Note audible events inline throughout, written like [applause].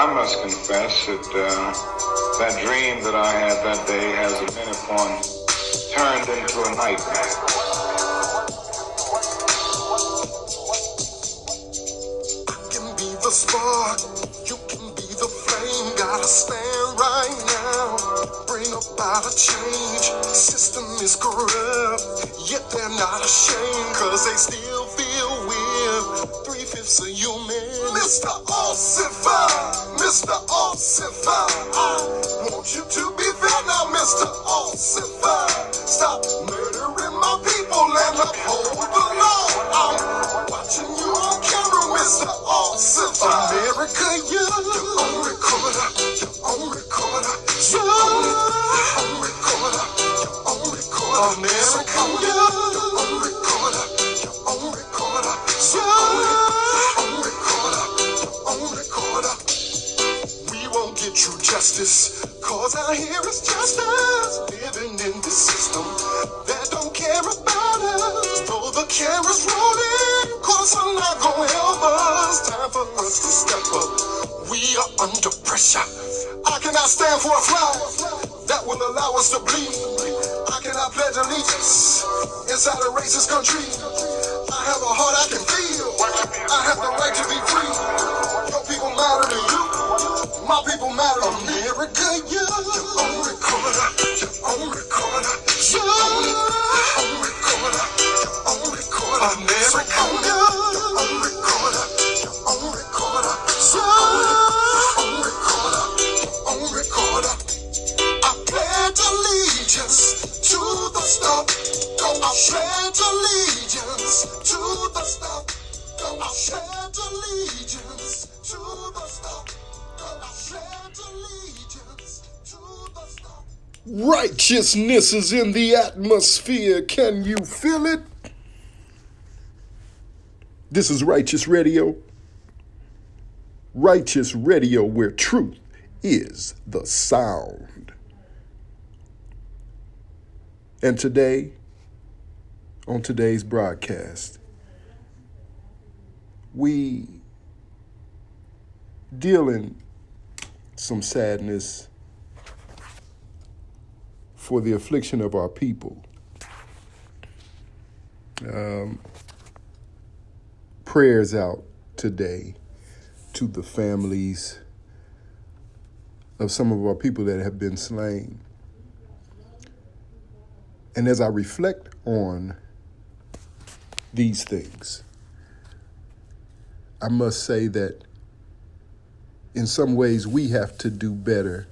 I must confess that uh, that dream that I had that day has at many points turned into a nightmare. can be the spark, you can be the flame. Gotta stand right now, bring about a change. System is corrupt, yet they're not ashamed, cause they still feel weird. Three fifths of human. Mr. Ossifer, Mr. Ossifer, I want you to be fair now, Mr. Ossifer. Stop murdering my people and uphold the law. I'm watching you on camera, Mr. Ossifer. America, you, your own recorder, recorder, your own, own recorder, recorder. America, you, inside a racist country. Righteousness is in the atmosphere. Can you feel it? This is Righteous Radio. Righteous Radio, where truth is the sound. And today, on today's broadcast, we deal in some sadness for the affliction of our people. Um, prayers out today to the families of some of our people that have been slain. And as I reflect on these things, I must say that in some ways we have to do better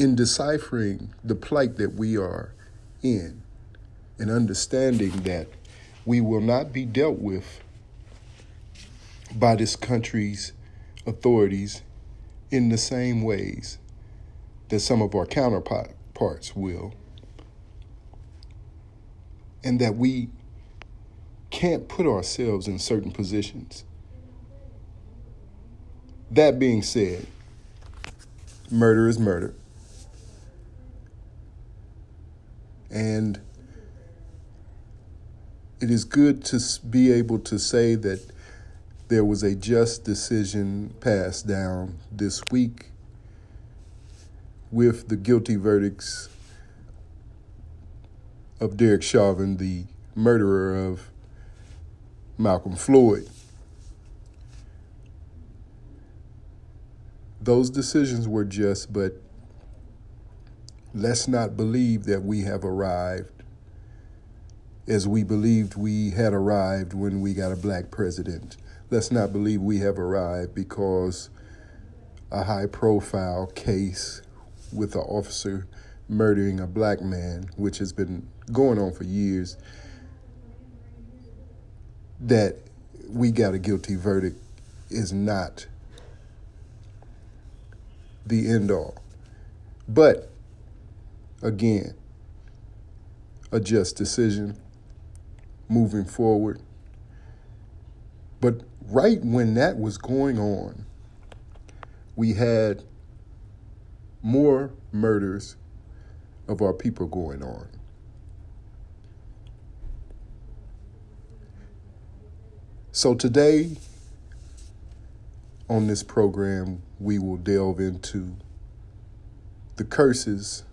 in deciphering the plight that we are in and understanding that we will not be dealt with by this country's authorities in the same ways that some of our counterparts will. And that we can't put ourselves in certain positions. That being said, murder is murder. And it is good to be able to say that there was a just decision passed down this week with the guilty verdicts of Derek Chauvin, the murderer of Malcolm Floyd. Those decisions were just, but let's not believe that we have arrived as we believed we had arrived when we got a black president. Let's not believe we have arrived because a high profile case with an officer murdering a black man, which has been going on for years, that we got a guilty verdict is not the end all. But again, a just decision moving forward. But right when that was going on, we had more murders of our people going on. So today, on this program, we will delve into the curses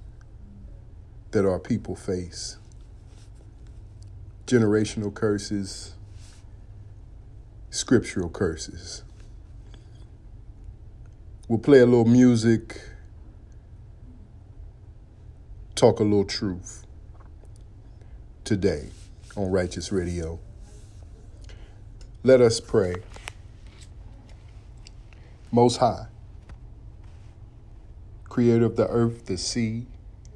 that our people face generational curses, scriptural curses. We'll play a little music, talk a little truth today on Righteous Radio. Let us pray. Most High, Creator of the earth, the sea,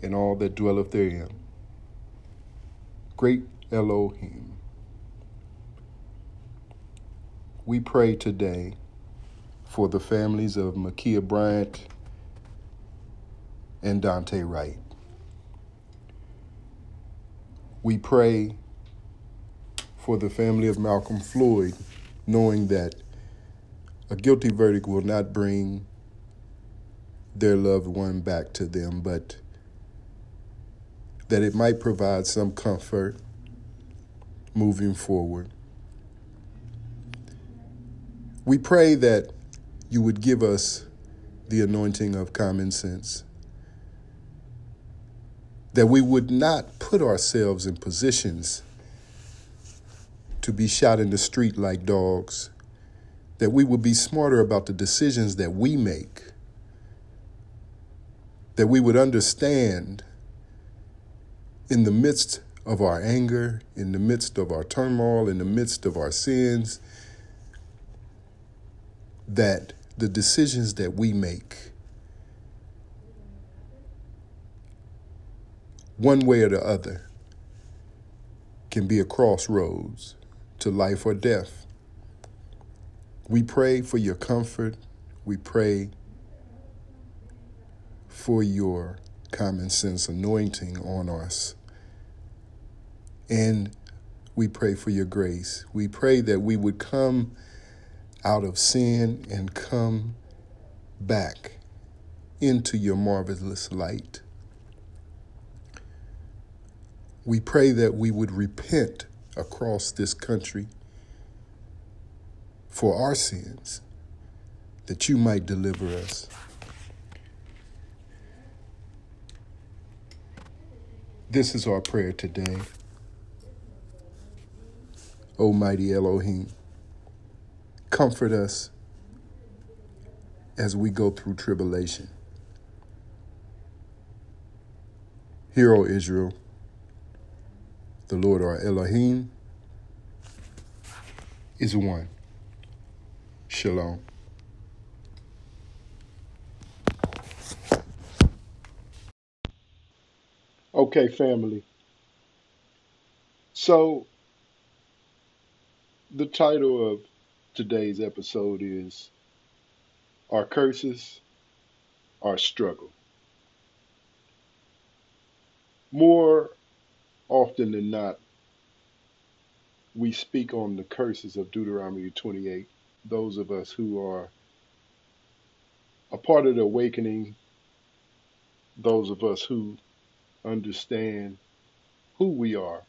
and all that dwelleth therein, great Elohim, we pray today for the families of Ma'Khia Bryant and Daunte Wright. We pray for the family of Malcolm Floyd, knowing that a guilty verdict will not bring their loved one back to them, but that it might provide some comfort moving forward. We pray that you would give us the anointing of common sense, that we would not put ourselves in positions to be shot in the street like dogs that we would be smarter about the decisions that we make, that we would understand in the midst of our anger, in the midst of our turmoil, in the midst of our sins, that the decisions that we make, one way or the other, can be a crossroads to life or death. We pray for your comfort. We pray for your common sense anointing on us. And we pray for your grace. We pray that we would come out of sin and come back into your marvelous light. We pray that we would repent across this country for our sins, that you might deliver us. This is our prayer today. Almighty Elohim, comfort us as we go through tribulation. Hear, O Israel, the Lord our Elohim is one. Shalom. Okay, family. So, the title of today's episode is Our Curses, Our Struggle. More often than not, we speak on the curses of Deuteronomy 28 those of us who are a part of the awakening, those of us who understand who we are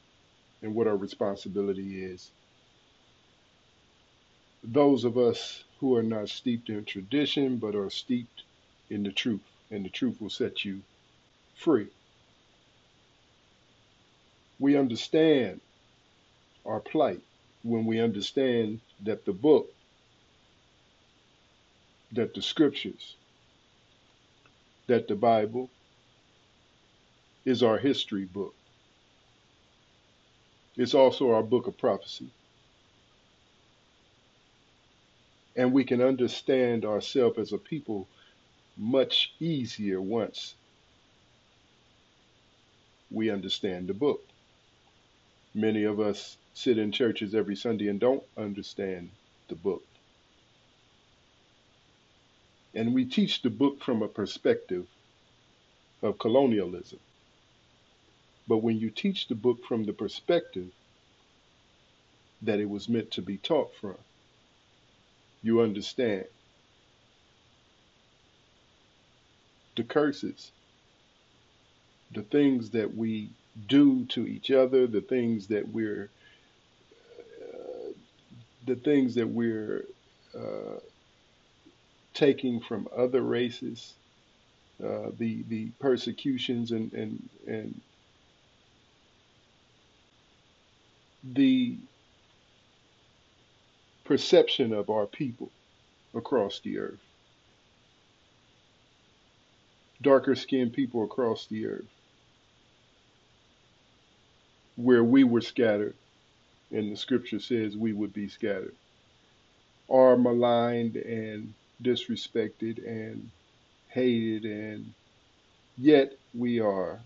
and what our responsibility is. Those of us who are not steeped in tradition but are steeped in the truth, and the truth will set you free. We understand our plight when we understand that the book that the scriptures, that the Bible is our history book. It's also our book of prophecy. And we can understand ourselves as a people much easier once we understand the book. Many of us sit in churches every Sunday and don't understand the book. And we teach the book from a perspective of colonialism. But when you teach the book from the perspective that it was meant to be taught from, you understand. The curses, the things that we do to each other, the things that we're, uh, the things that we're uh, taking from other races, uh, the the persecutions and and and the perception of our people across the earth, darker skinned people across the earth, where we were scattered, and the scripture says we would be scattered, are maligned and disrespected and hated, and yet we are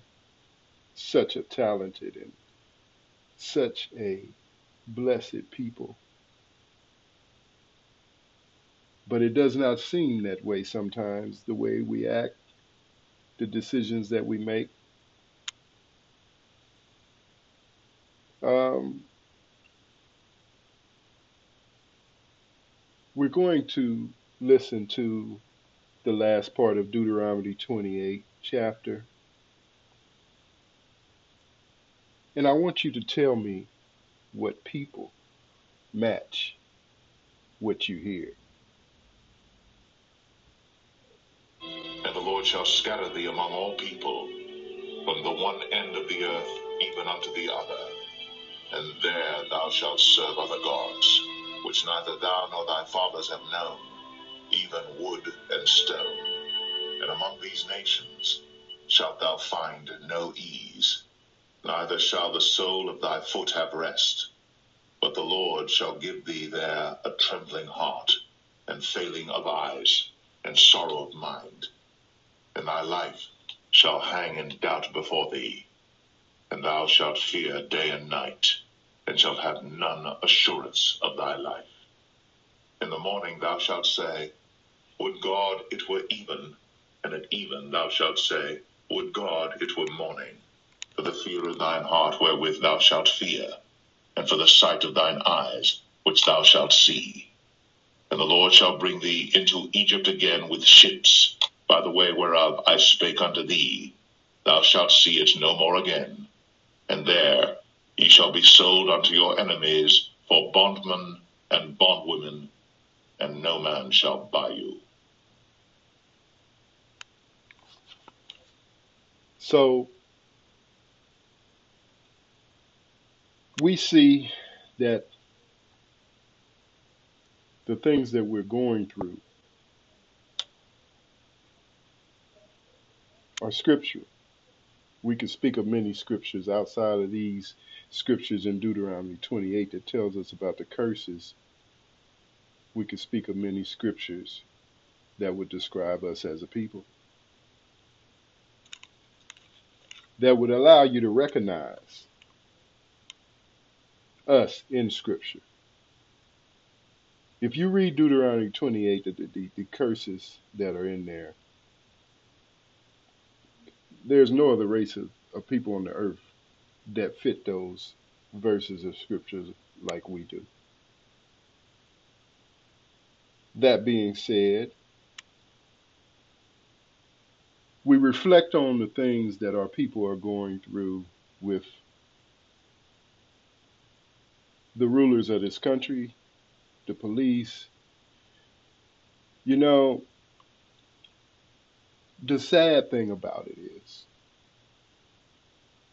such a talented and such a blessed people. But it does not seem that way sometimes, the way we act, the decisions that we make. Um, we're going to listen to the last part of Deuteronomy 28 chapter. And I want you to tell me what people match what you hear. And the Lord shall scatter thee among all people, from the one end of the earth even unto the other. And there thou shalt serve other gods, which neither thou nor thy fathers have known, even wood and stone. And among these nations shalt thou find no ease, neither shall the sole of thy foot have rest. But the Lord shall give thee there a trembling heart, and failing of eyes, and sorrow of mind. And thy life shall hang in doubt before thee, and thou shalt fear day and night, and shalt have none assurance of thy life. In the morning thou shalt say, Would God it were even, and at even thou shalt say, Would God it were morning. For the fear of thine heart wherewith thou shalt fear, and for the sight of thine eyes which thou shalt see. And the Lord shall bring thee into Egypt again with ships, by the way whereof I spake unto thee. Thou shalt see it no more again. And there ye shall be sold unto your enemies for bondmen and bondwomen, and no man shall buy you. So we see that the things that we're going through are scripture. We could speak of many scriptures outside of these scriptures in Deuteronomy 28 that tells us about the curses. We could speak of many scriptures that would describe us as a people. That would allow you to recognize us in scripture. If you read Deuteronomy 28, the, the, the curses that are in there, there's no other race of, of people on the earth that fit those verses of scriptures like we do. That being said, we reflect on the things that our people are going through with the rulers of this country, the police. You know, the sad thing about it is,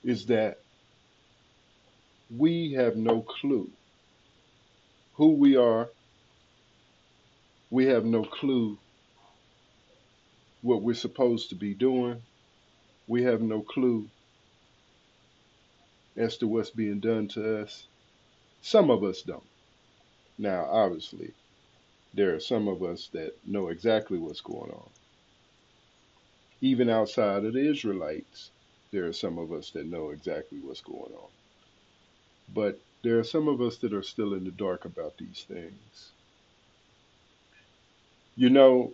is that we have no clue who we are. We have no clue what we're supposed to be doing. We have no clue as to what's being done to us. Some of us don't. Now, obviously, there are some of us that know exactly what's going on. Even outside of the Israelites, there are some of us that know exactly what's going on. But there are some of us that are still in the dark about these things. You know,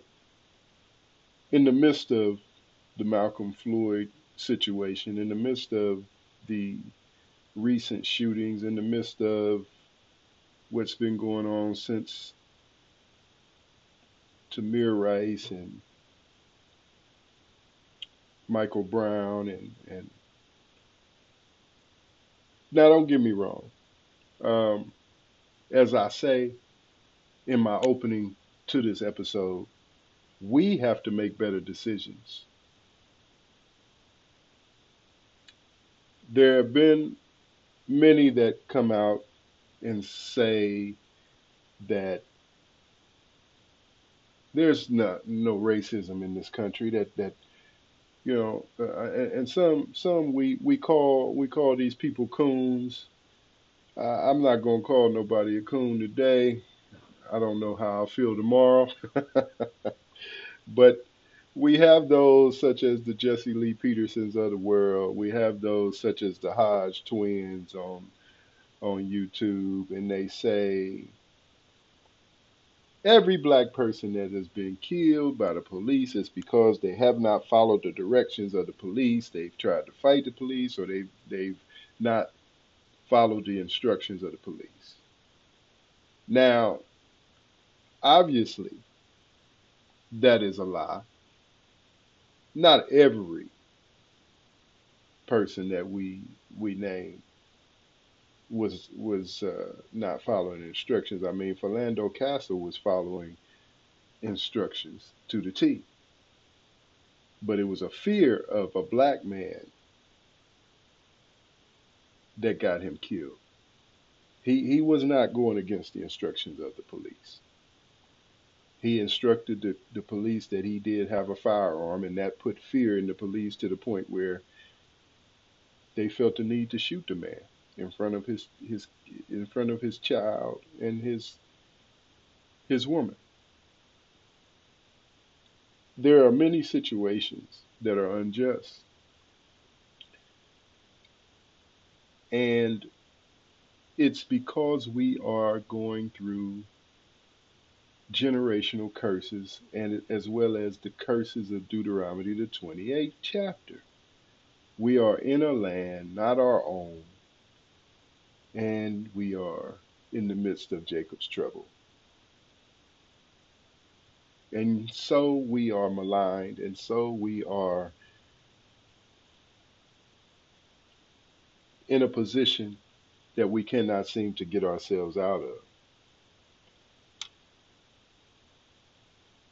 in the midst of the Malcolm Floyd situation, in the midst of the recent shootings, in the midst of what's been going on since Tamir Rice and Michael Brown and and now don't get me wrong. Um, as I say in my opening to this episode, We have to make better decisions. There have been many that come out and say that there's no no racism in this country that that you know uh, and, and some some we we call we call these people coons. Uh, i'm not to call nobody a coon today. I don't know how i'll feel tomorrow. [laughs] But we have those such as the jesse lee petersons of the world. We have those such as the hodge twins on on youtube and they say Every black person that has been killed by the police is because they have not followed the directions of the police. They've tried to fight the police or they've, they've not followed the instructions of the police. Now, obviously, that is a lie. Not every person that we we name was was uh, not following instructions. I mean, Philando Castile was following instructions to the T. But it was a fear of a black man that got him killed. He he was not going against the instructions of the police. He instructed the, the police that he did have a firearm, and that put fear in the police to the point where they felt the need to shoot the man in front of his his in front of his child and his his woman. There are many situations that are unjust. And it's because we are going through generational curses and as well as the curses of Deuteronomy the 28th chapter. We are in a land not our own and we are in the midst of Jacob's trouble. And so we are maligned, and so we are in a position that we cannot seem to get ourselves out of.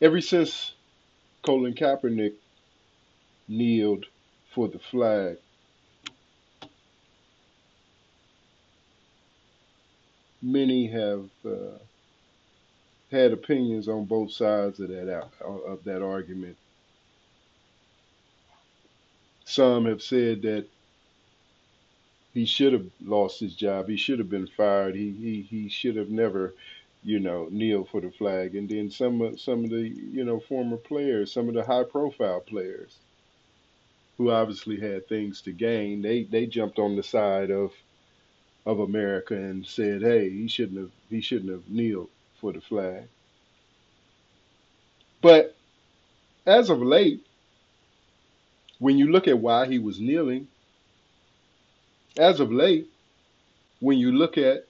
Ever since Colin Kaepernick kneeled for the flag many have uh, had opinions on both sides of that of that argument. Some have said that he should have lost his job. He should have been fired. He he he should have never, you know, kneeled for the flag. And then some of some of the you know former players, some of the high profile players, who obviously had things to gain, they they jumped on the side of of America and said, "Hey, he shouldn't have he shouldn't have kneeled for the flag." But as of late, when you look at why he was kneeling, as of late, when you look at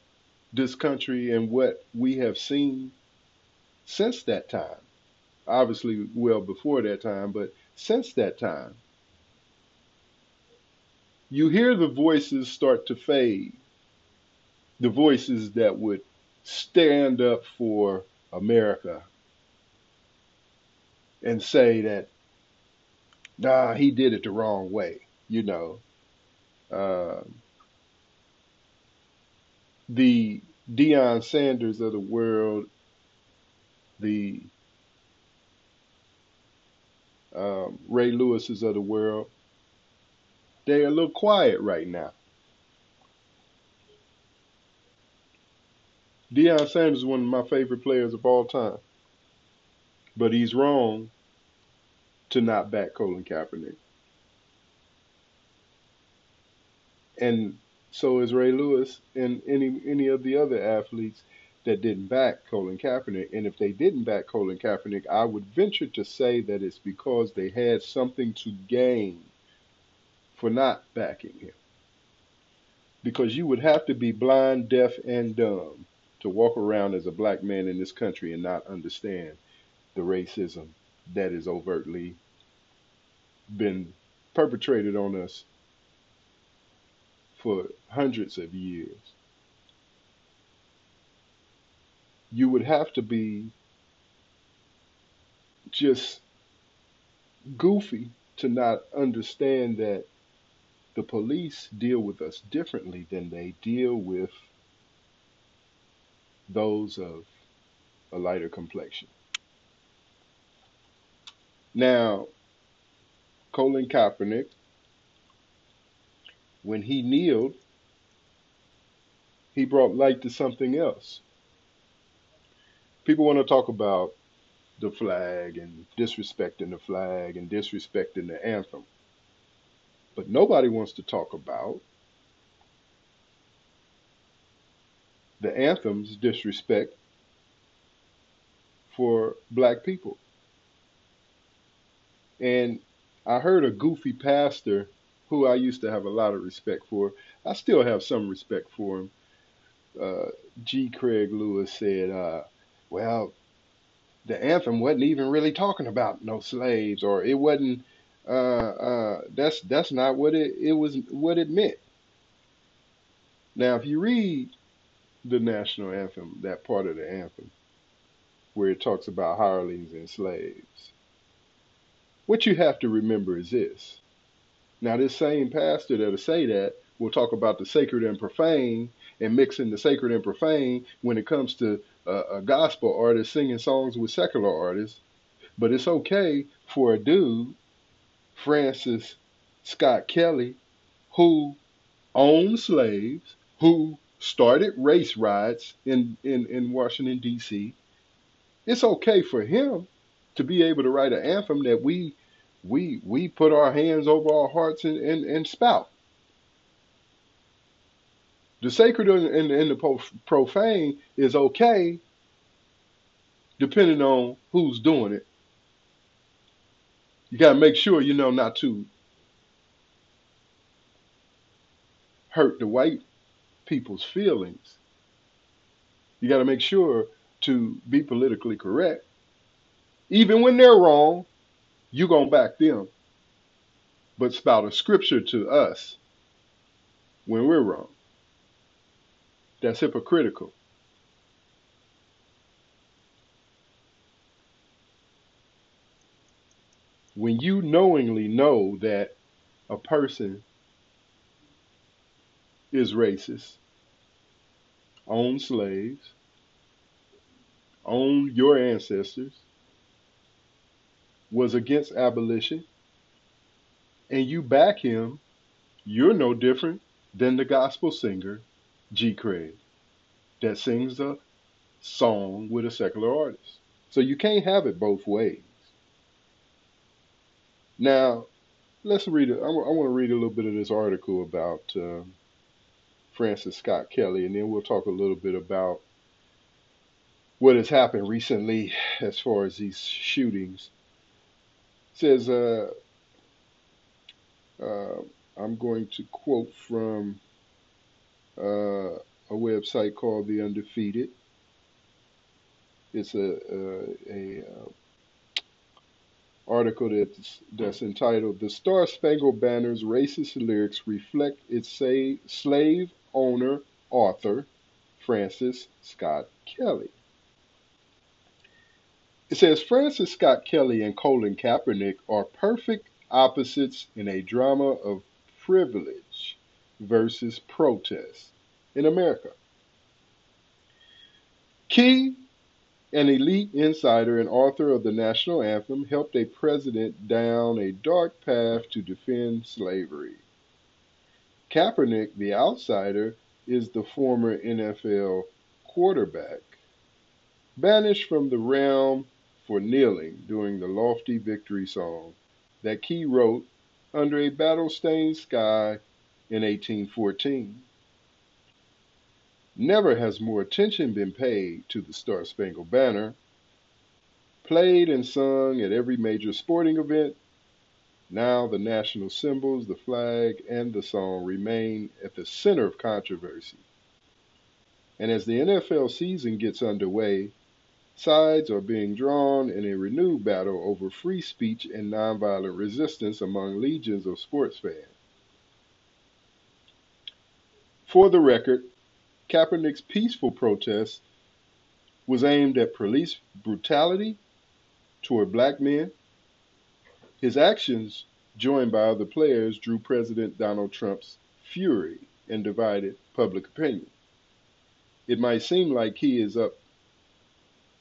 this country and what we have seen since that time, obviously well before that time, but since that time, you hear the voices start to fade the voices that would stand up for America and say that, nah, he did it the wrong way, you know. Uh, the Deion Sanders of the world, the um, Ray Lewis's of the world, they're a little quiet right now. Deion Sanders is one of my favorite players of all time. But he's wrong to not back Colin Kaepernick. And so is Ray Lewis and any any of the other athletes that didn't back Colin Kaepernick. And if they didn't back Colin Kaepernick, I would venture to say that it's because they had something to gain for not backing him. Because you would have to be blind, deaf, and dumb to walk around as a black man in this country and not understand the racism that is overtly been perpetrated on us for hundreds of years. You would have to be just goofy to not understand that the police deal with us differently than they deal with those of a lighter complexion. Now, Colin Kaepernick, when he kneeled, he brought light to something else. People want to talk about the flag and disrespecting the flag and disrespecting the anthem. But nobody wants to talk about the anthem's disrespect for black people. And I heard a goofy pastor who I used to have a lot of respect for. I still have some respect for him. Uh, G. Craig Lewis said, uh, well, the anthem wasn't even really talking about no slaves, or it wasn't. Uh, uh, that's that's not what it it was what it meant. Now, if you read the national anthem, that part of the anthem, where it talks about hirelings and slaves, what you have to remember is this. Now, this same pastor that'll say that will talk about the sacred and profane and mixing the sacred and profane when it comes to a, a gospel artist singing songs with secular artists, but it's okay for a dude, Francis Scott Key, who owned slaves, who started race riots in, in, in Washington, D.C. It's okay for him to be able to write an anthem that we we we put our hands over our hearts and, and, and spout. The sacred and, and, and the profane is okay depending on who's doing it. You got to make sure you know not to hurt the white people's feelings. You got to make sure to be politically correct. Even when they're wrong, you're going to back them. But spout a scripture to us when we're wrong. That's hypocritical. When you knowingly know that a person is racist, own slaves, own your ancestors, was against abolition, and you back him, you're no different than the gospel singer G. Craig that sings a song with a secular artist. So you can't have it both ways. Now, let's read it. I want to read a little bit of this article about uh, Francis Scott Key, and then we'll talk a little bit about what has happened recently as far as these shootings. It says, uh, uh, I'm going to quote from uh, a website called The Undefeated. It's a, a, a uh, article that's, that's entitled The Star Spangled Banner's Racist Lyrics Reflect Its Slave Owner Author, Francis Scott Key. It says Francis Scott Key and Colin Kaepernick are perfect opposites in a drama of privilege versus protest in America. Key an elite insider and author of the national anthem helped a president down a dark path to defend slavery. Kaepernick, the outsider, is the former NFL quarterback, banished from the realm for kneeling during the lofty victory song that Key wrote under a battle stained sky in 1814. Never has more attention been paid to the Star Spangled Banner. Played and sung at every major sporting event, now the national symbols, the flag, and the song remain at the center of controversy. And as the NFL season gets underway, sides are being drawn in a renewed battle over free speech and nonviolent resistance among legions of sports fans. For the record, Kaepernick's peaceful protest was aimed at police brutality toward black men. His actions, joined by other players, drew President Donald Trump's fury and divided public opinion. It might seem like he is up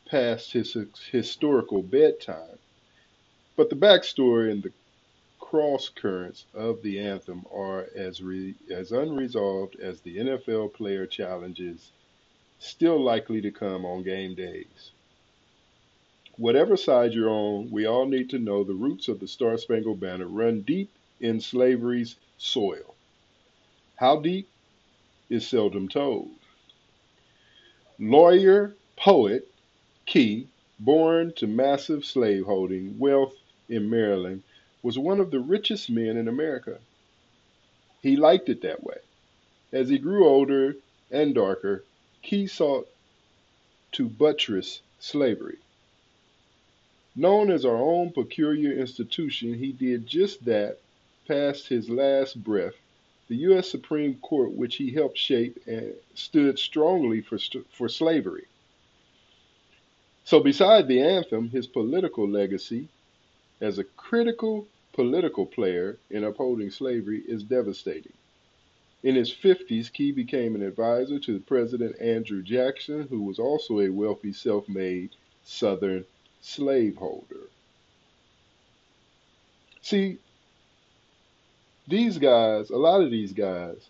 past his historical bedtime, but the backstory and the cross currents of the anthem are as re, as unresolved as the NFL player challenges still likely to come on game days. Whatever side you're on, we all need to know the roots of the Star Spangled Banner run deep in slavery's soil. How deep is seldom told. Lawyer, poet, Key, born to massive slaveholding wealth in Maryland, was one of the richest men in America. He liked it that way. As he grew older and darker, Key sought to buttress slavery. Known as our own peculiar institution, he did just that past his last breath. The U.S. Supreme Court, which he helped shape, uh, stood strongly for, for slavery. So, beside the anthem, his political legacy as a critical political player in upholding slavery is devastating. In his 50s, Key became an advisor to President Andrew Jackson, who was also a wealthy, self made Southern slaveholder. See, these guys, a lot of these guys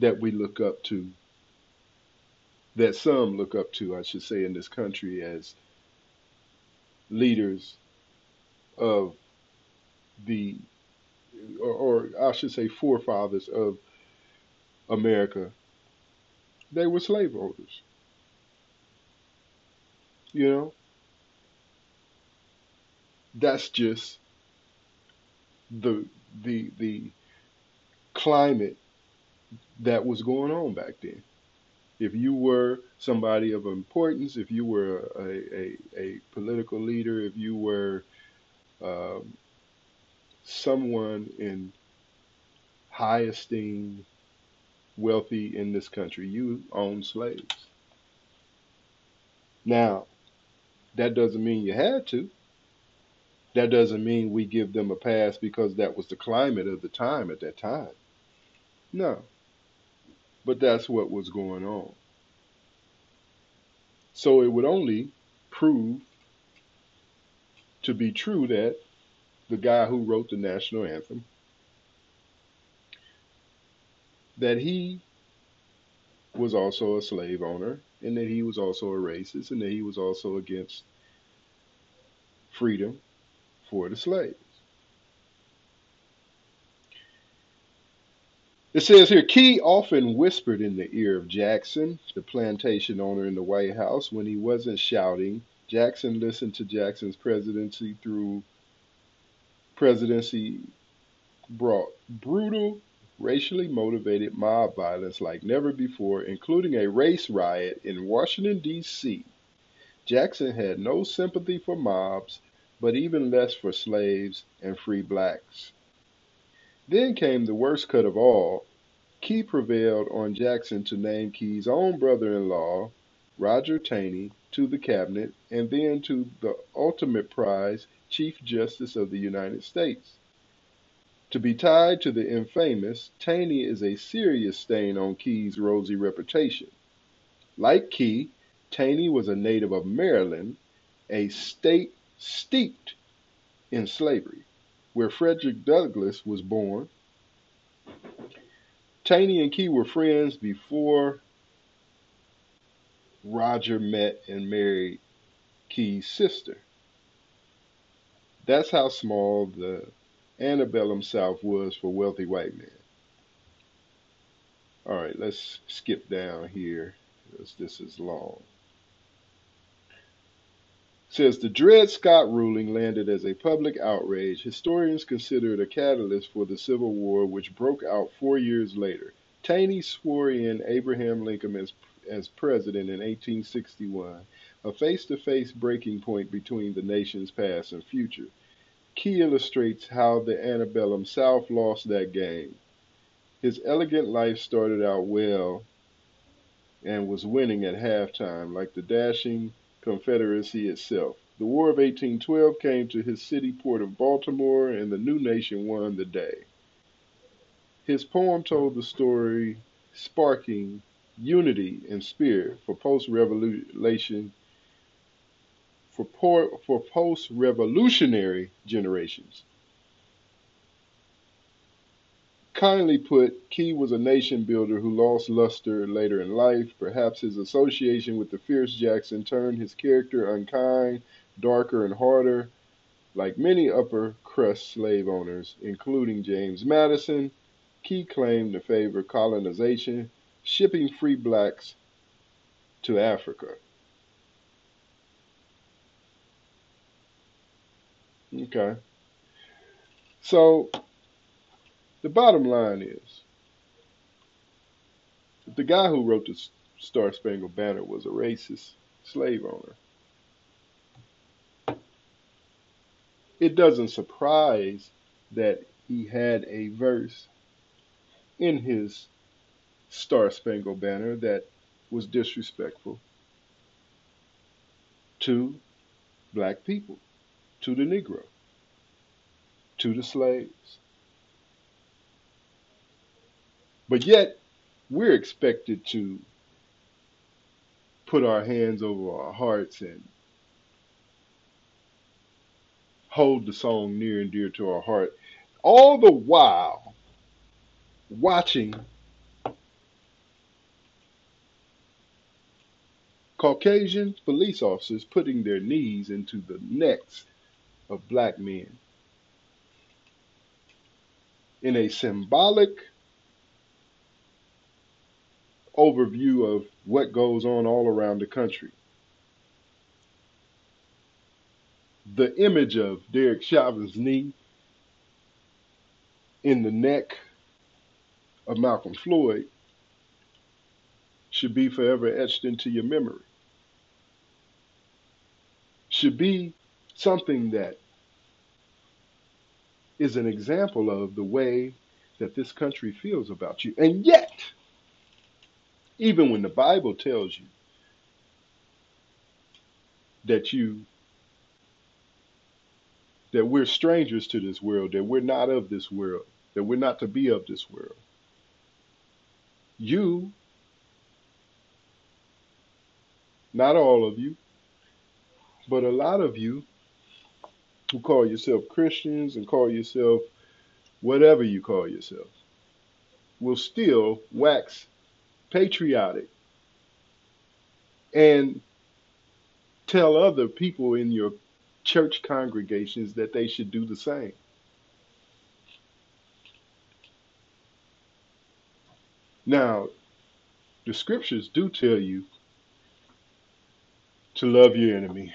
that we look up to, that some look up to, I should say, in this country as leaders of the, or, or I should say, forefathers of America, they were slaveholders. You know, that's just the the the climate that was going on back then. If you were somebody of importance, if you were a, a, a political leader, if you were um, someone in high esteem, wealthy in this country, you owned slaves. Now, that doesn't mean you had to. That doesn't mean we give them a pass because that was the climate of the time at that time. No. But that's what was going on. So it would only prove to be true that the guy who wrote the national anthem, that he was also a slave owner and that he was also a racist and that he was also against freedom for the slaves. It says here, Key often whispered in the ear of Jackson, the plantation owner in the White House, when he wasn't shouting. Jackson listened to Jackson's presidency through presidency brought brutal, racially motivated mob violence like never before, including a race riot in Washington, D.C. Jackson had no sympathy for mobs, but even less for slaves and free blacks. Then came the worst cut of all. Key prevailed on Jackson to name Key's own brother in law, Roger Taney, to the cabinet, and then to the ultimate prize, Chief Justice of the United States. To be tied to the infamous, Taney is a serious stain on Key's rosy reputation. Like Key, Taney was a native of Maryland, a state steeped in slavery, where Frederick Douglass was born. Taney and Key were friends before Roger met and married Key's sister. That's how small the antebellum South was for wealthy white men. All right, let's skip down here because this is long. Says the Dred Scott ruling landed as a public outrage. Historians consider it a catalyst for the Civil War, which broke out four years later. Taney swore in Abraham Lincoln as, as president in 1861 a face to face breaking point between the nation's past and future. Key illustrates how the antebellum South lost that game. His elegant life started out well and was winning at halftime, like the dashing Confederacy itself. The War of 1812 came to his city port of Baltimore, and the new nation won the day. His poem told the story, sparking unity and spirit for post-revolution for, for post-revolutionary generations. Kindly put, Key was a nation builder who lost luster later in life. Perhaps his association with the fierce Jackson turned his character unkind, darker, and harder. Like many upper crust slave owners, including James Madison, Key claimed to favor colonization, shipping free blacks to Africa. Okay. So the bottom line is that the guy who wrote the Star Spangled Banner was a racist slave owner. It doesn't surprise that he had a verse in his Star Spangled Banner that was disrespectful to black people, to the Negro, to the slaves. But yet, we're expected to put our hands over our hearts and hold the song near and dear to our heart, all the while watching Caucasian police officers putting their knees into the necks of black men in a symbolic overview of what goes on all around the country. The image of Derek Chauvin's knee in the neck of Malcolm Floyd should be forever etched into your memory. Should be something that is an example of the way that this country feels about you. And yet, even when the Bible tells you that you that we're strangers to this world, that we're not of this world, that we're not to be of this world. You, not all of you, but a lot of you who call yourself Christians and call yourself whatever you call yourself will still wax patriotic and tell other people in your church congregations that they should do the same. Now, the scriptures do tell you to love your enemy.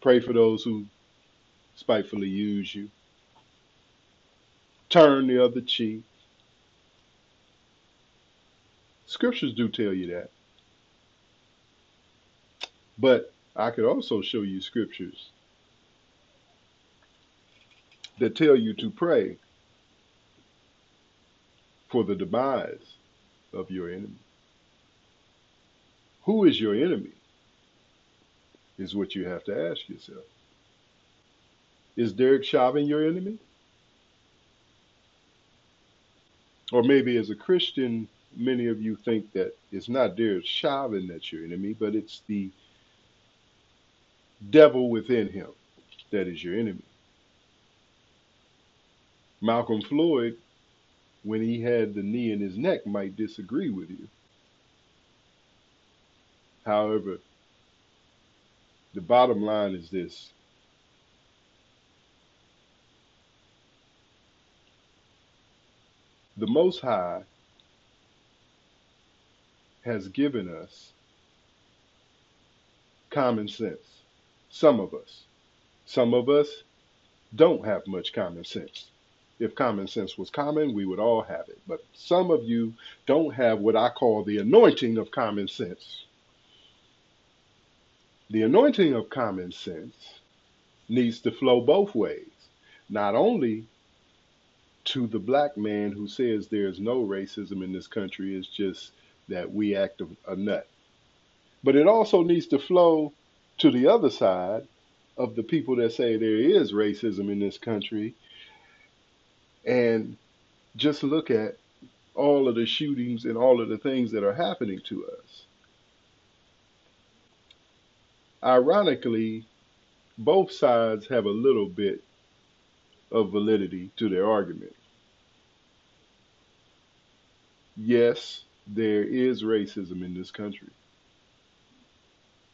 Pray for those who spitefully use you. Turn the other cheek. Scriptures do tell you that. But I could also show you scriptures that tell you to pray for the demise of your enemy. Who is your enemy? Is what you have to ask yourself. Is Derek Chauvin your enemy? Or maybe as a Christian, many of you think that it's not Derek Chauvin that's your enemy, but it's the devil within him that is your enemy. Malcolm Floyd, when he had the knee in his neck, might disagree with you. However, the bottom line is this the Most High has given us common sense. Some of us. Some of us don't have much common sense. If common sense was common, we would all have it. But some of you don't have what I call the anointing of common sense. The anointing of common sense needs to flow both ways. Not only to the black man who says there's no racism in this country, it's just that we act a, a nut. But it also needs to flow to the other side of the people that say there is racism in this country and just look at all of the shootings and all of the things that are happening to us. Ironically, both sides have a little bit of validity to their argument. Yes, there is racism in this country,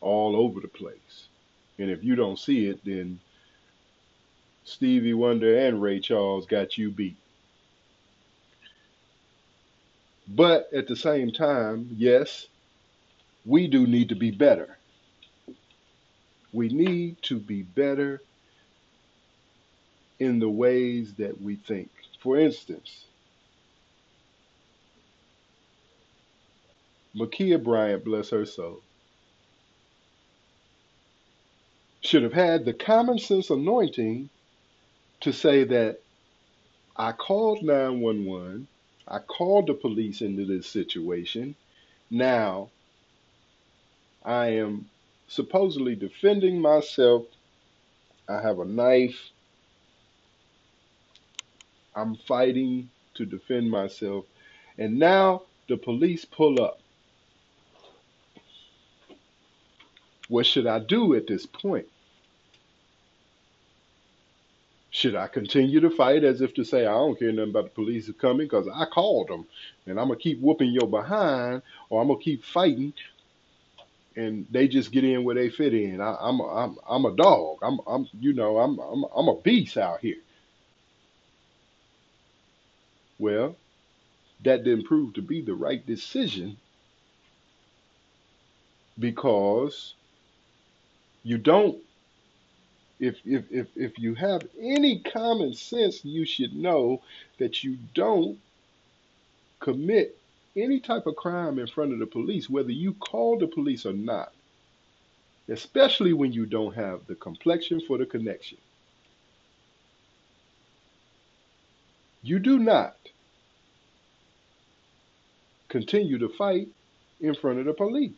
all over the place. And if you don't see it, then Stevie Wonder and Ray Charles got you beat. But at the same time, yes, we do need to be better. We need to be better in the ways that we think. For instance, Ma'Khia Bryant, bless her soul, should have had the common sense anointing to say that I called 911, I called the police into this situation. Now I am supposedly defending myself. I have a knife. I'm fighting to defend myself. And now the police pull up. What should I do at this point? Should I continue to fight as if to say, I don't care nothing about the police coming because I called them and I'm going to keep whooping your behind or I'm going to keep fighting and they just get in where they fit in. I, I'm, a, I'm, I'm a dog. I'm, I'm, you know, I'm, I'm, I'm a beast out here. Well, that didn't prove to be the right decision because you don't if if if if you have any common sense you should know that you don't commit any type of crime in front of the police whether you call the police or not especially when you don't have the complexion for the connection. You do not continue to fight in front of the police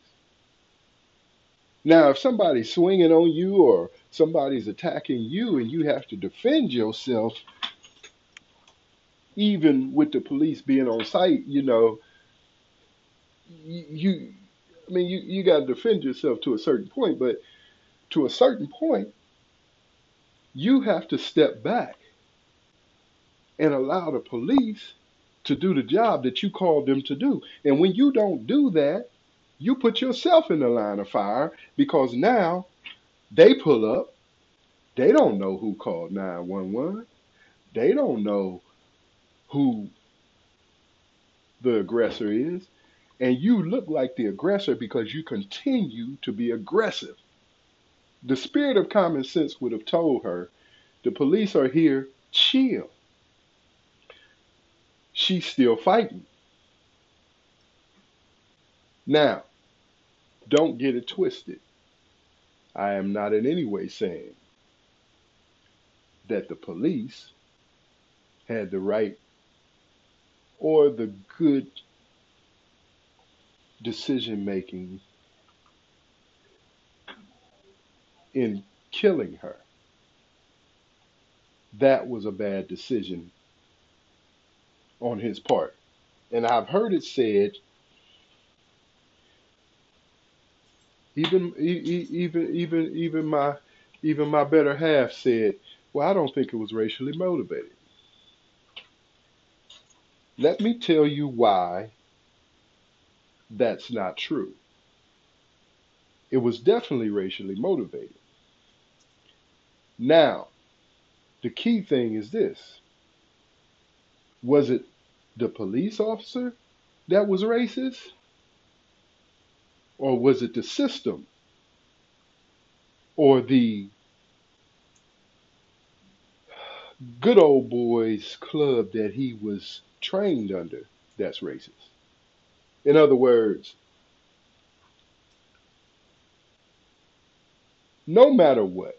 now if somebody's swinging on you or somebody's attacking you and you have to defend yourself, even with the police being on site, you know, you, I mean, you, you got to defend yourself to a certain point, but to a certain point, you have to step back and allow the police to do the job that you called them to do. And when you don't do that, you put yourself in the line of fire because now they pull up. They don't know who called 911. They don't know who the aggressor is. And you look like the aggressor because you continue to be aggressive. The spirit of common sense would have told her the police are here, chill. She's still fighting. Now, don't get it twisted. I am not in any way saying that the police had the right or the good decision making in killing her. That was a bad decision on his part. And I've heard it said, even even even even my even my better half said, "Well, I don't think it was racially motivated." Let me tell you why that's not true. It was definitely racially motivated. Now, the key thing is this. Was it the police officer that was racist? Or was it the system? Or the good old boys club that he was trained under that's racist? In other words, no matter what,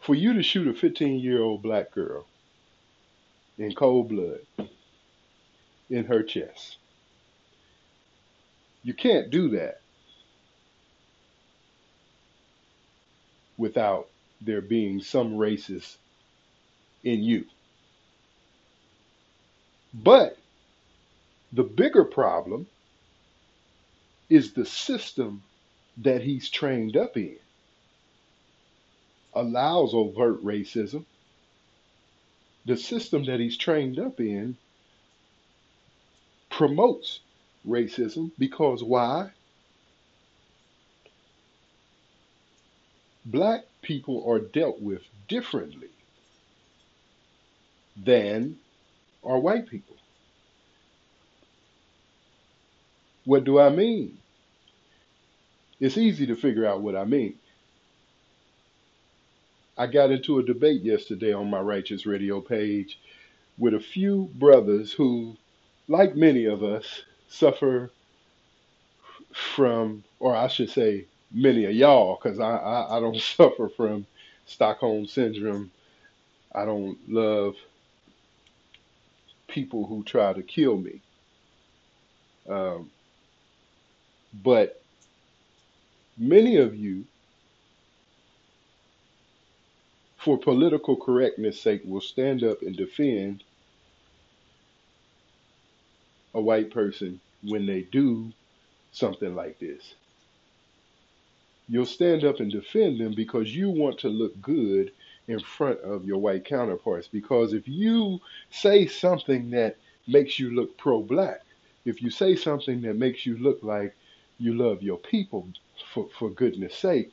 for you to shoot a 15 year old black girl in cold blood in her chest, You can't do that without there being some racist in you. But the bigger problem is the system that he's trained up in allows overt racism. The system that he's trained up in promotes racism because why? Black people are dealt with differently than are white people. What do I mean? It's easy to figure out what I mean. I got into a debate yesterday on my Righteous Radio page with a few brothers who, like many of us, suffer from, or I should say, many of y'all, because I, I, I don't [laughs] suffer from Stockholm Syndrome. I don't love people who try to kill me. Um, but many of you for political correctness sake, will stand up and defend a white person when they do something like this. You'll stand up and defend them because you want to look good in front of your white counterparts. Because if you say something that makes you look pro black, if you say something that makes you look like you love your people, for, for goodness sake,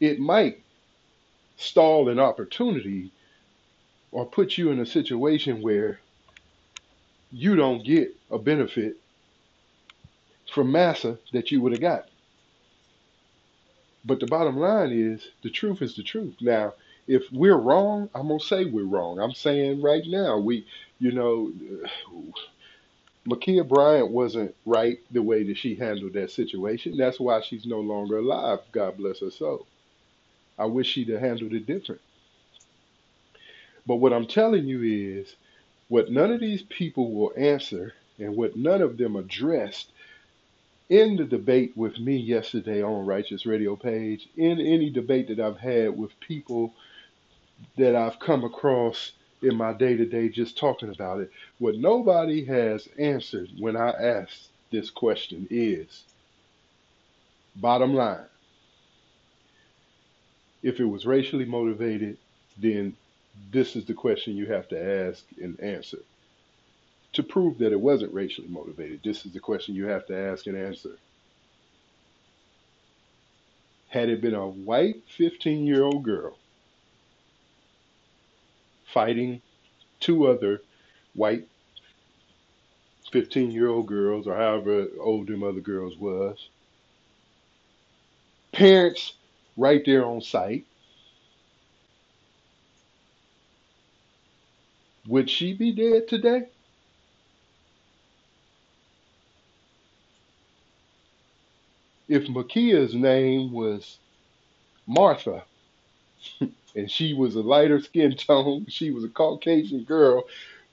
it might stall an opportunity or put you in a situation where you don't get a benefit from massa that you would have got. But the bottom line is the truth is the truth. Now, if we're wrong, I'm gonna say we're wrong. I'm saying right now we, you know, Ma'Khia Bryant wasn't right the way that she handled that situation. That's why she's no longer alive. God bless her soul. I wish she'd have handled it different. But what I'm telling you is what none of these people will answer and what none of them addressed in the debate with me yesterday on Righteous Radio page, in any debate that I've had with people that I've come across in my day to day just talking about it, what nobody has answered when I asked this question is bottom line if it was racially motivated, then this is the question you have to ask and answer. To prove that it wasn't racially motivated, this is the question you have to ask and answer. Had it been a white 15 year old girl fighting two other white 15 year old girls, or however old them other girls was, parents right there on site. Would she be dead today? If Ma'Khia's name was Martha [laughs] and she was a lighter skin tone, [laughs] she was a Caucasian girl,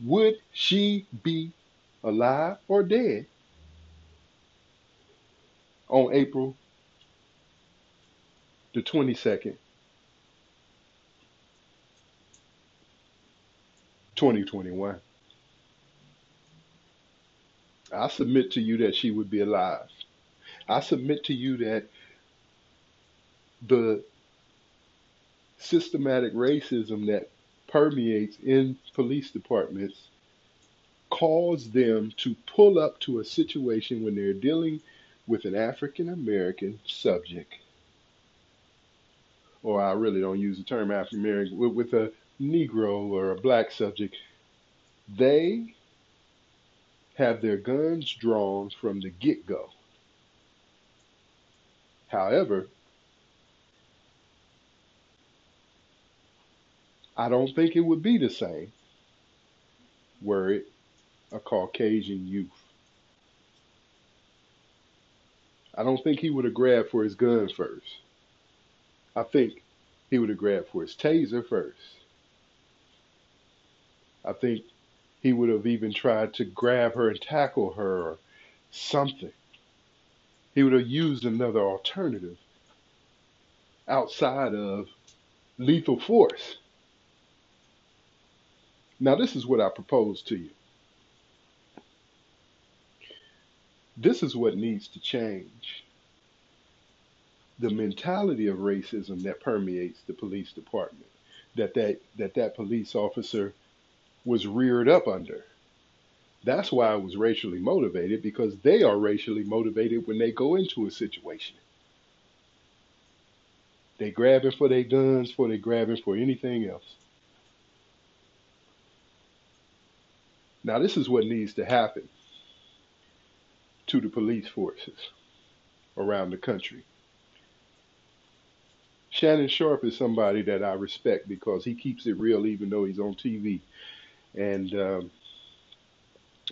would she be alive or dead on April the 22nd, 2021. I submit to you that she would be alive. I submit to you that the systematic racism that permeates in police departments cause them to pull up to a situation when they're dealing with an African American subject or I really don't use the term African American, with, with a Negro or a black subject, they have their guns drawn from the get go. However, I don't think it would be the same were it a Caucasian youth. I don't think he would have grabbed for his gun first. I think he would have grabbed for his taser first. I think he would have even tried to grab her and tackle her or something. He would have used another alternative outside of lethal force. Now, this is what I propose to you. This is what needs to change. The mentality of racism that permeates the police department, that that, that, that police officer was reared up under. That's why it was racially motivated because they are racially motivated when they go into a situation. They grabbing for their guns before they grabbing for anything else. Now this is what needs to happen to the police forces around the country. Shannon Sharpe is somebody that I respect because he keeps it real even though he's on TV. And um,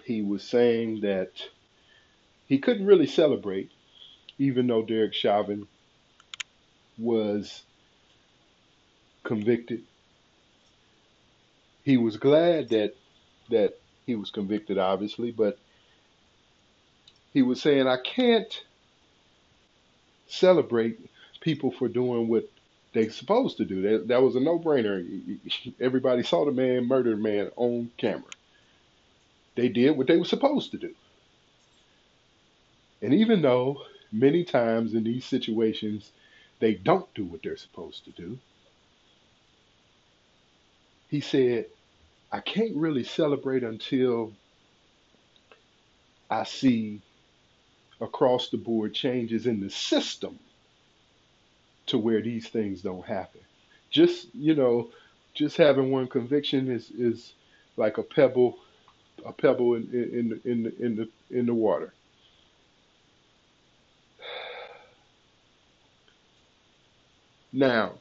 he was saying that he couldn't really celebrate, even though Derek Chauvin was convicted. He was glad that that he was convicted, obviously, but he was saying, I can't celebrate people for doing what they're supposed to do. That, that was a no brainer. Everybody saw the man murder the man on camera. They did what they were supposed to do. And even though many times in these situations they don't do what they're supposed to do, he said, I can't really celebrate until I see across the board changes in the system to where these things don't happen. Just, you know, just having one conviction is, is like a pebble, a pebble in, in, in, in, in the, in the water. Now,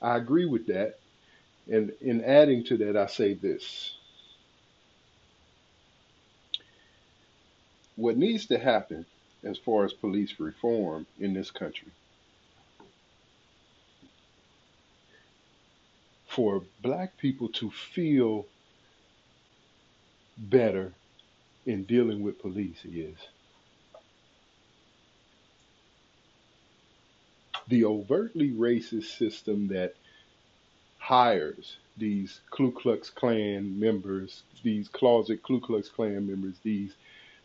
I agree with that. And in adding to that, I say this. What needs to happen as far as police reform in this country for black people to feel better in dealing with police is the overtly racist system that hires these Ku Klux Klan members, these closet Ku Klux Klan members, these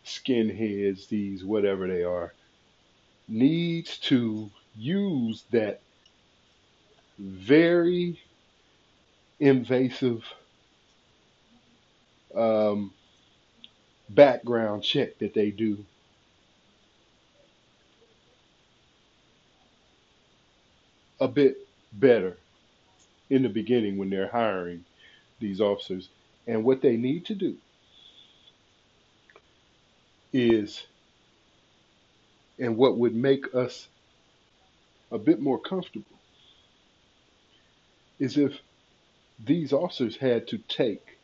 skinheads, these whatever they are, needs to use that very invasive um, background check that they do a bit better in the beginning when they're hiring these officers. And what they need to do is, and what would make us a bit more comfortable, is if these officers had to take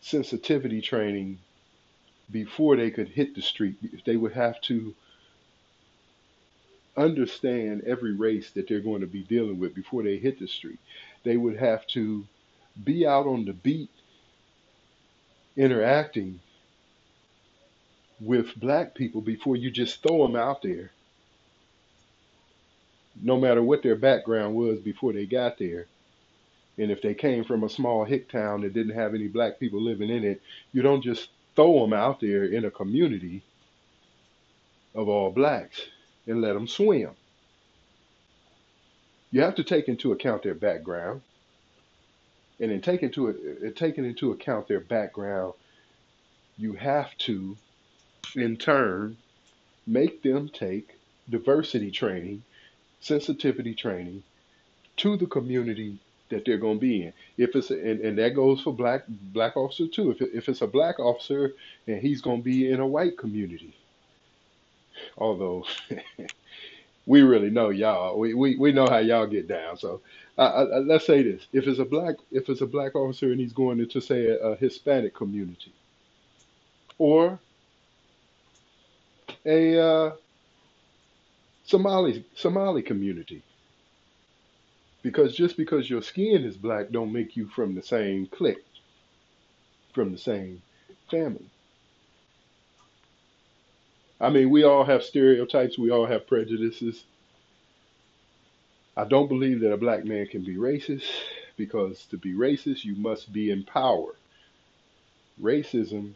sensitivity training before they could hit the street. They would have to understand every race that they're going to be dealing with before they hit the street. They would have to be out on the beat interacting with black people before you just throw them out there, no matter what their background was before they got there. And if they came from a small hick town that didn't have any black people living in it, you don't just throw them out there in a community of all blacks and let them swim. You have to take into account their background. And in taking, into, taking into account their background, you have to, in turn, make them take diversity training, sensitivity training to the community that they're going to be in. If it's and, and that goes for black black officer too. If if it's a black officer and he's going to be in a white community, although [laughs] we really know y'all. We, we, we know how y'all get down. So uh, uh, let's say this: if it's a black if it's a black officer and he's going into say a, a Hispanic community, or a uh, Somali Somali community, because just because your skin is black don't make you from the same clique, from the same family. I mean, we all have stereotypes, we all have prejudices. I don't believe that a black man can be racist because to be racist, you must be in power. Racism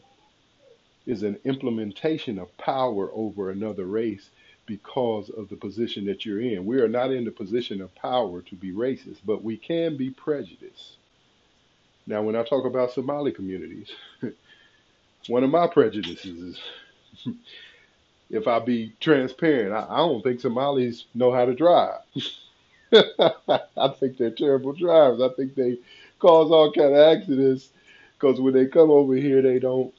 is an implementation of power over another race because of the position that you're in. We are not in the position of power to be racist, but we can be prejudiced. Now, when I talk about Somali communities, [laughs] one of my prejudices is [laughs] if I be transparent, I, I don't think Somalis know how to drive. [laughs] I think they're terrible drivers. I think they cause all kind of accidents because when they come over here, they don't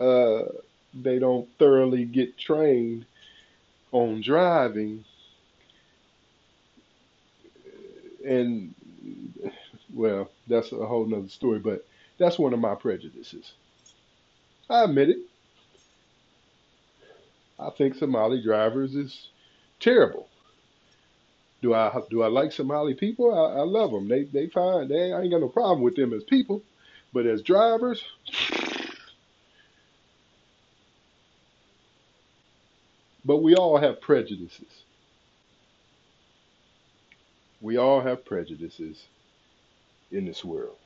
uh, they don't thoroughly get trained on driving, and well, that's a whole nother story. But that's one of my prejudices. I admit it. I think Somali drivers is terrible. Do I do I like Somali people? I, I love them. They they fine. They I ain't got no problem with them as people, but as drivers, but we all have prejudices. We all have prejudices in this world.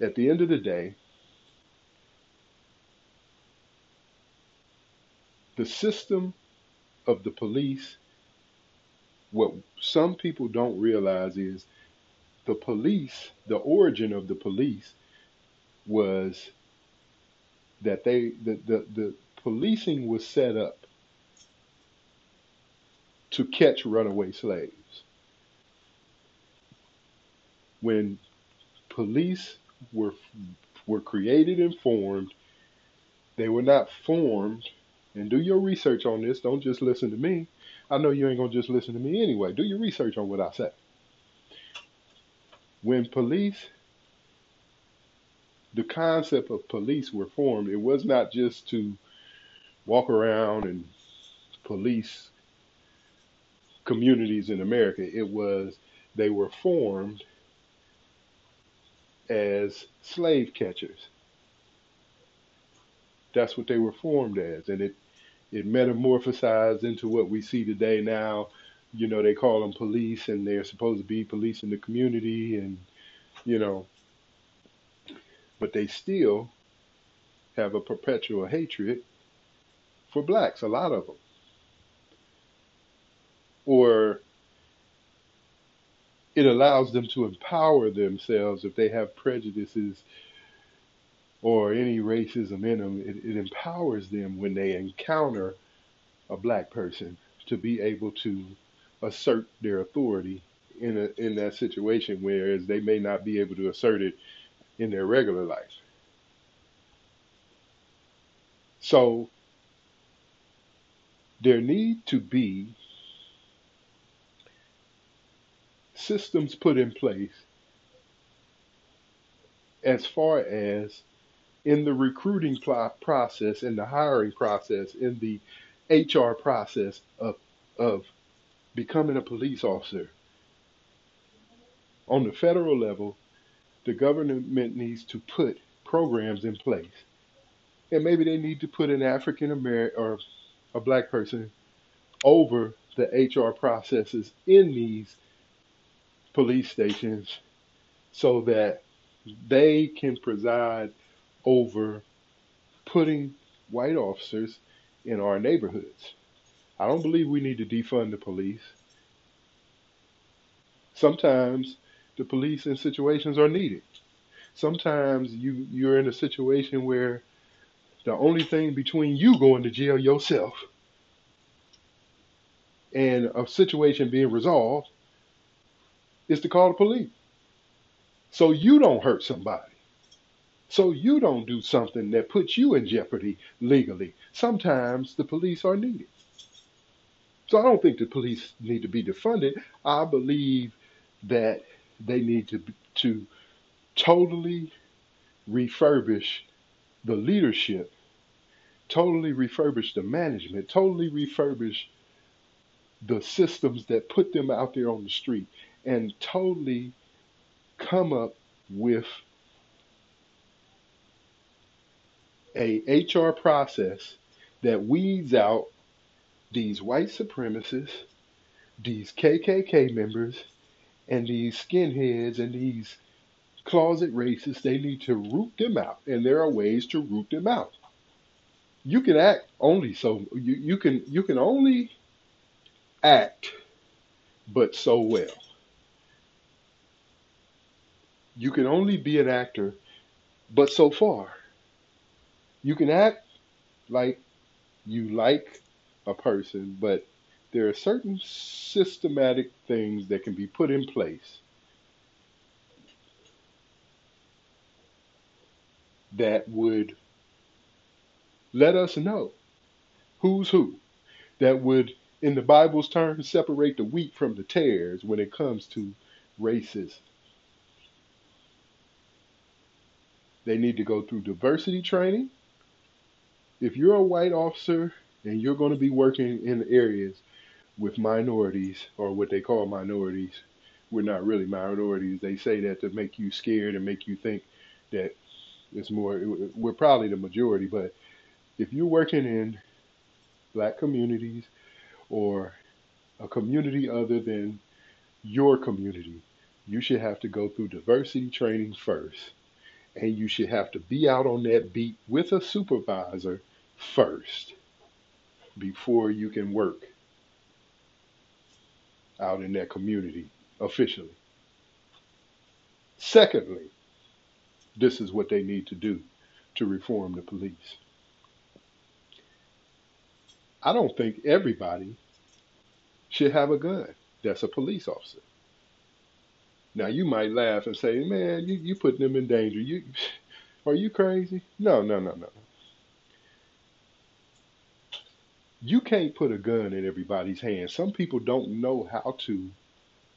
At the end of the day, the system of the police, what some people don't realize is the police, the origin of the police was that they the, the, the policing was set up to catch runaway slaves. When police were were created and formed, they were not formed and do your research on this. Don't just listen to me. I know you ain't gonna just listen to me anyway. Do your research on what I say. When police the concept of police were formed, it was not just to walk around and police communities in America. It was they were formed as slave catchers. That's what they were formed as, and it it metamorphosized into what we see today. Now, you know, they call them police, and they're supposed to be police in the community, and you know, but they still have a perpetual hatred for blacks, a lot of them. Or it allows them to empower themselves if they have prejudices or any racism in them. It, it empowers them when they encounter a black person to be able to assert their authority in a, in that situation, whereas they may not be able to assert it in their regular life. So there need to be systems put in place as far as in the recruiting pl- process, in the hiring process, in the HR process of, of becoming a police officer. On the federal level, the government needs to put programs in place. And maybe they need to put an African American or a black person over the HR processes in these police stations so that they can preside over putting white officers in our neighborhoods. I don't believe we need to defund the police. Sometimes the police in situations are needed. Sometimes you, you're in a situation where the only thing between you going to jail yourself and a situation being resolved is to call the police. So you don't hurt somebody. So you don't do something that puts you in jeopardy legally. Sometimes the police are needed. So I don't think the police need to be defunded. I believe that they need to to totally refurbish the leadership totally refurbish the management, totally refurbish the systems that put them out there on the street, and totally come up with a HR process that weeds out these white supremacists, these KKK members, and these skinheads and these closet racists. They need to root them out, and there are ways to root them out. You can act only so you, you can you can only act but so well. You can only be an actor but so far. You can act like you like a person, but there are certain systematic things that can be put in place that would let us know who's who, that would, in the Bible's terms, separate the wheat from the tares when it comes to racism. They need to go through diversity training. If you're a white officer and you're going to be working in areas with minorities or what they call minorities, we're not really minorities. They say that to make you scared and make you think that it's more, we're probably the majority. But if you're working in black communities or a community other than your community, you should have to go through diversity training first and you should have to be out on that beat with a supervisor first before you can work out in that community officially. Secondly, this is what they need to do to reform the police. I don't think everybody should have a gun that's a police officer. Now you might laugh and say, "Man, you you putting them in danger. You [laughs] are you crazy?" No, no, no, no. You can't put a gun in everybody's hand. Some people don't know how to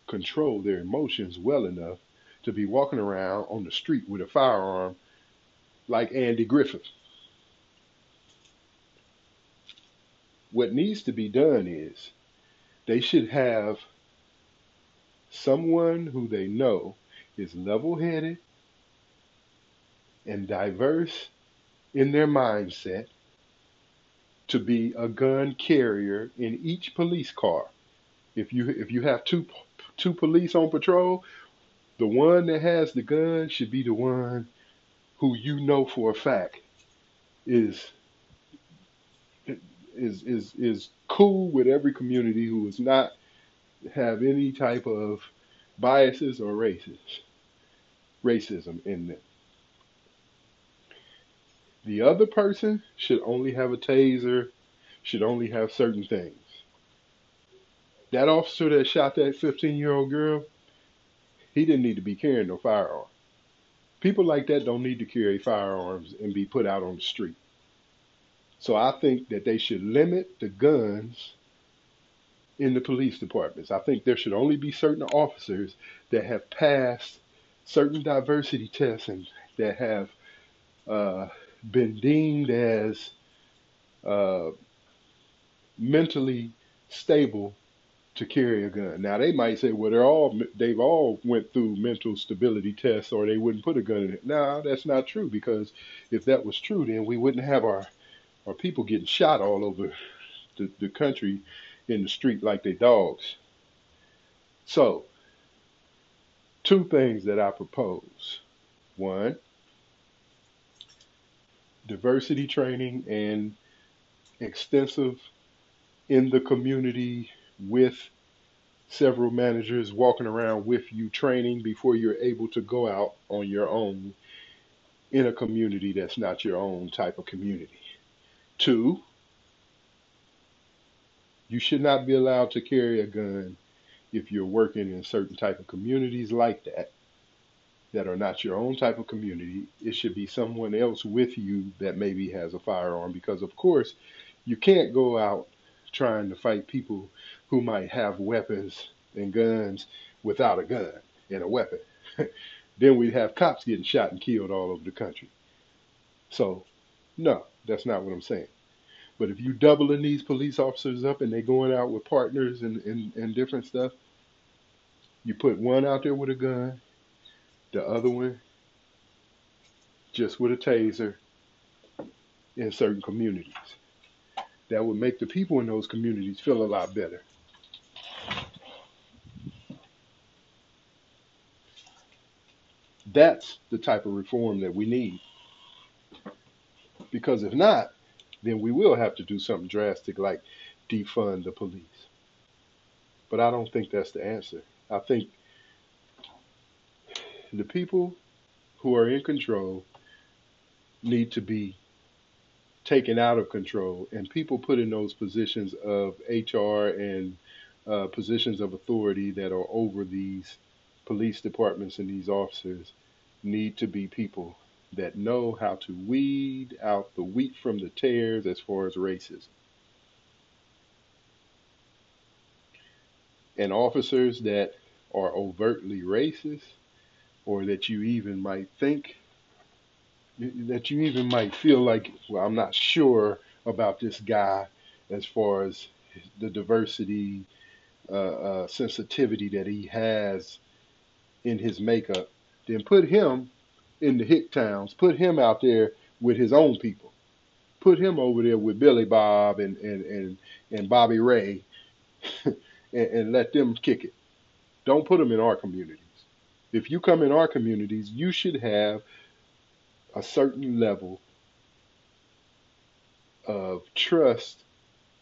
control their emotions well enough to be walking around on the street with a firearm like Andy Griffith. What needs to be done is they should have someone who they know is level headed and diverse in their mindset to be a gun carrier in each police car. If you if you have two two police on patrol, the one that has the gun should be the one who you know for a fact is is is is cool with every community who is not have any type of biases or races, racism in them. The other person should only have a taser, should only have certain things. That officer that shot that 15 year old girl, he didn't need to be carrying no firearm. People like that don't need to carry firearms and be put out on the street. So I think that they should limit the guns in the police departments. I think there should only be certain officers that have passed certain diversity tests and that have uh, been deemed as uh, mentally stable to carry a gun. Now they might say, well, they're all they've all went through mental stability tests, or they wouldn't put a gun in it. No, that's not true because if that was true, then we wouldn't have our our people getting shot all over the, the country in the street like they dogs. So, two things that I propose. One, diversity training and extensive in the community with several managers walking around with you training before you're able to go out on your own in a community that's not your own type of community. Two, you should not be allowed to carry a gun if you're working in certain type of communities like that that are not your own type of community. It should be someone else with you that maybe has a firearm because of course you can't go out trying to fight people who might have weapons and guns without a gun and a weapon. [laughs] then we'd have cops getting shot and killed all over the country. So, no, that's not what I'm saying. But if you doubling these police officers up and they're going out with partners and, and, and different stuff, you put one out there with a gun, the other one just with a taser, in certain communities that would make the people in those communities feel a lot better. That's the type of reform that we need. Because if not, then we will have to do something drastic like defund the police. But I don't think that's the answer. I think the people who are in control need to be taken out of control, and people put in those positions of HR and uh, positions of authority that are over these police departments and these officers need to be people that know how to weed out the wheat from the tares as far as racism. And officers that are overtly racist or that you even might think that you even might feel like, well, I'm not sure about this guy as far as the diversity, uh, uh, sensitivity that he has in his makeup, then put him in the hick towns, put him out there with his own people, put him over there with Billy Bob and and and, and Bobby Ray, [laughs] and, and let them kick it. Don't put them in our communities. If you come in our communities, you should have a certain level of trust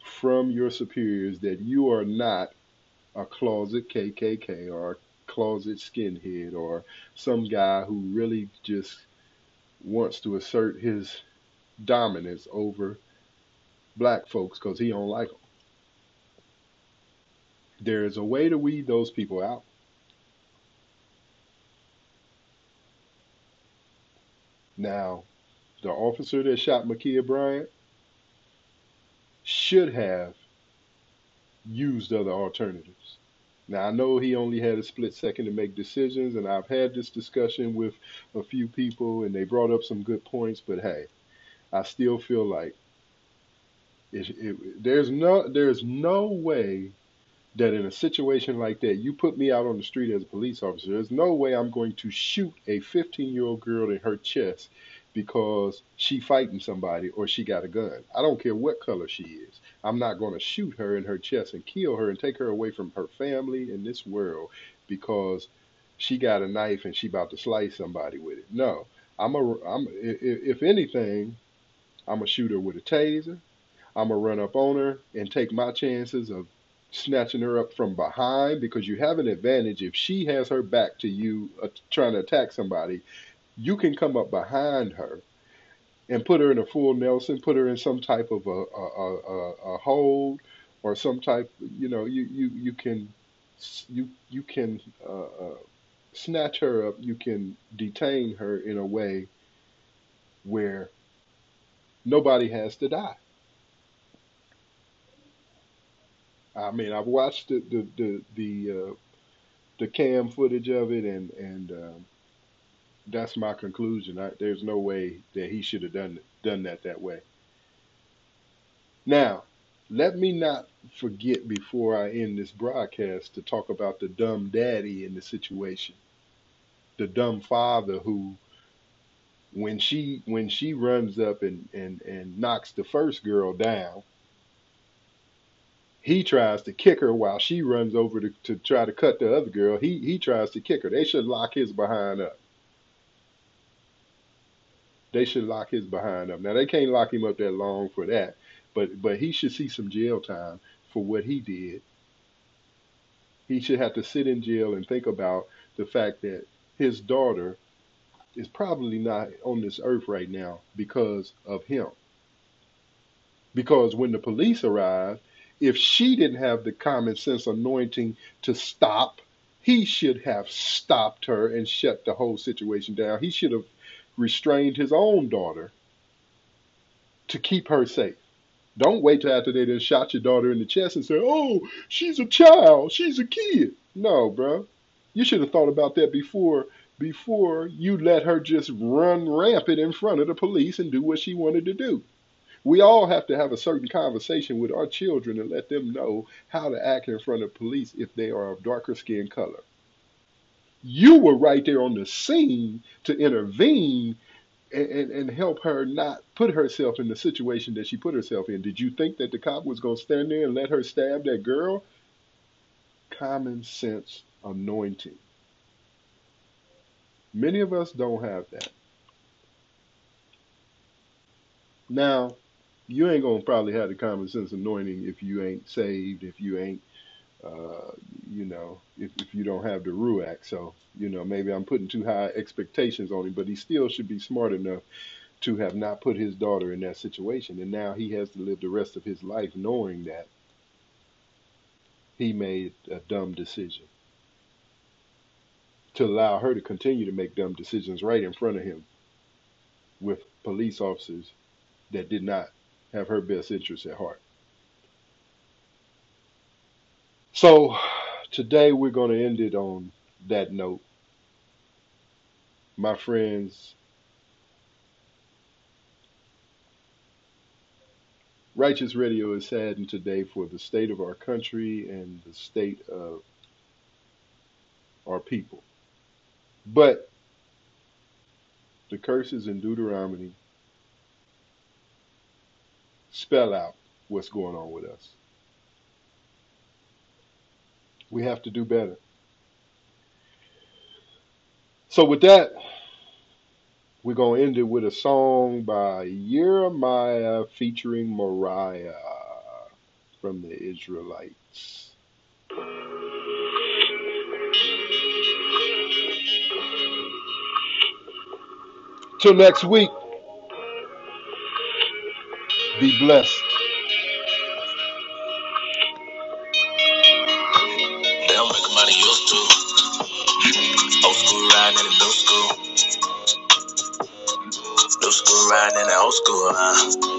from your superiors that you are not a closet KKK or closet skinhead or some guy who really just wants to assert his dominance over black folks because he don't like them. There's a way to weed those people out. Now, the officer that shot Ma'Khia Bryant should have used other alternatives. Now, I know he only had a split second to make decisions, and I've had this discussion with a few people, and they brought up some good points, but hey, I still feel like it, it, there's no there's no way that in a situation like that, you put me out on the street as a police officer, there's no way I'm going to shoot a 15 year old girl in her chest because she fighting somebody or she got a gun. I don't care what color she is. I'm not going to shoot her in her chest and kill her and take her away from her family in this world because she got a knife and she about to slice somebody with it. No, I'm a, I'm, if anything, I'm a shooter with a taser. I'm gonna run up on her and take my chances of snatching her up from behind because you have an advantage if she has her back to you uh, trying to attack somebody you can come up behind her and put her in a full nelson put her in some type of a, a, a, a hold or some type you know you, you, you can you you can uh, uh, snatch her up. You can detain her in a way where nobody has to die. I mean, I've watched the the the the, uh, the cam footage of it, and and um, that's my conclusion. I, there's no way that he should have done done that that way. Now, let me not forget before I end this broadcast to talk about the dumb daddy in the situation, the dumb father who, when she when she runs up and and and knocks the first girl down he tries to kick her while she runs over to, to try to cut the other girl. He he tries to kick her. They should lock his behind up. They should lock his behind up. Now they can't lock him up that long for that, but but he should see some jail time for what he did. He should have to sit in jail and think about the fact that his daughter is probably not on this earth right now because of him. Because when the police arrived, if she didn't have the common sense anointing to stop, he should have stopped her and shut the whole situation down. He should have restrained his own daughter to keep her safe. Don't wait till after they done shot your daughter in the chest and say, "Oh, she's a child, she's a kid." No, bro. You should have thought about that before before you let her just run rampant in front of the police and do what she wanted to do. We all have to have a certain conversation with our children and let them know how to act in front of police if they are of darker skin color. You were right there on the scene to intervene and, and help her not put herself in the situation that she put herself in. Did you think that the cop was going to stand there and let her stab that girl? Common sense anointing. Many of us don't have that. Now, you ain't gonna probably have the common sense anointing if you ain't saved, if you ain't, uh, you know, if, if you don't have the ruach. So, you know, maybe I'm putting too high expectations on him, but he still should be smart enough to have not put his daughter in that situation. And now he has to live the rest of his life knowing that he made a dumb decision to allow her to continue to make dumb decisions right in front of him with police officers that did not have her best interests at heart. So today we're going to end it on that note. My friends, Righteous Radio is saddened today for the state of our country and the state of our people. But the curses in Deuteronomy spell out what's going on with us. We have to do better. So, with that, we're going to end it with a song by Jeremiah featuring Mariah from the Israelites. Till next week, be blessed. School,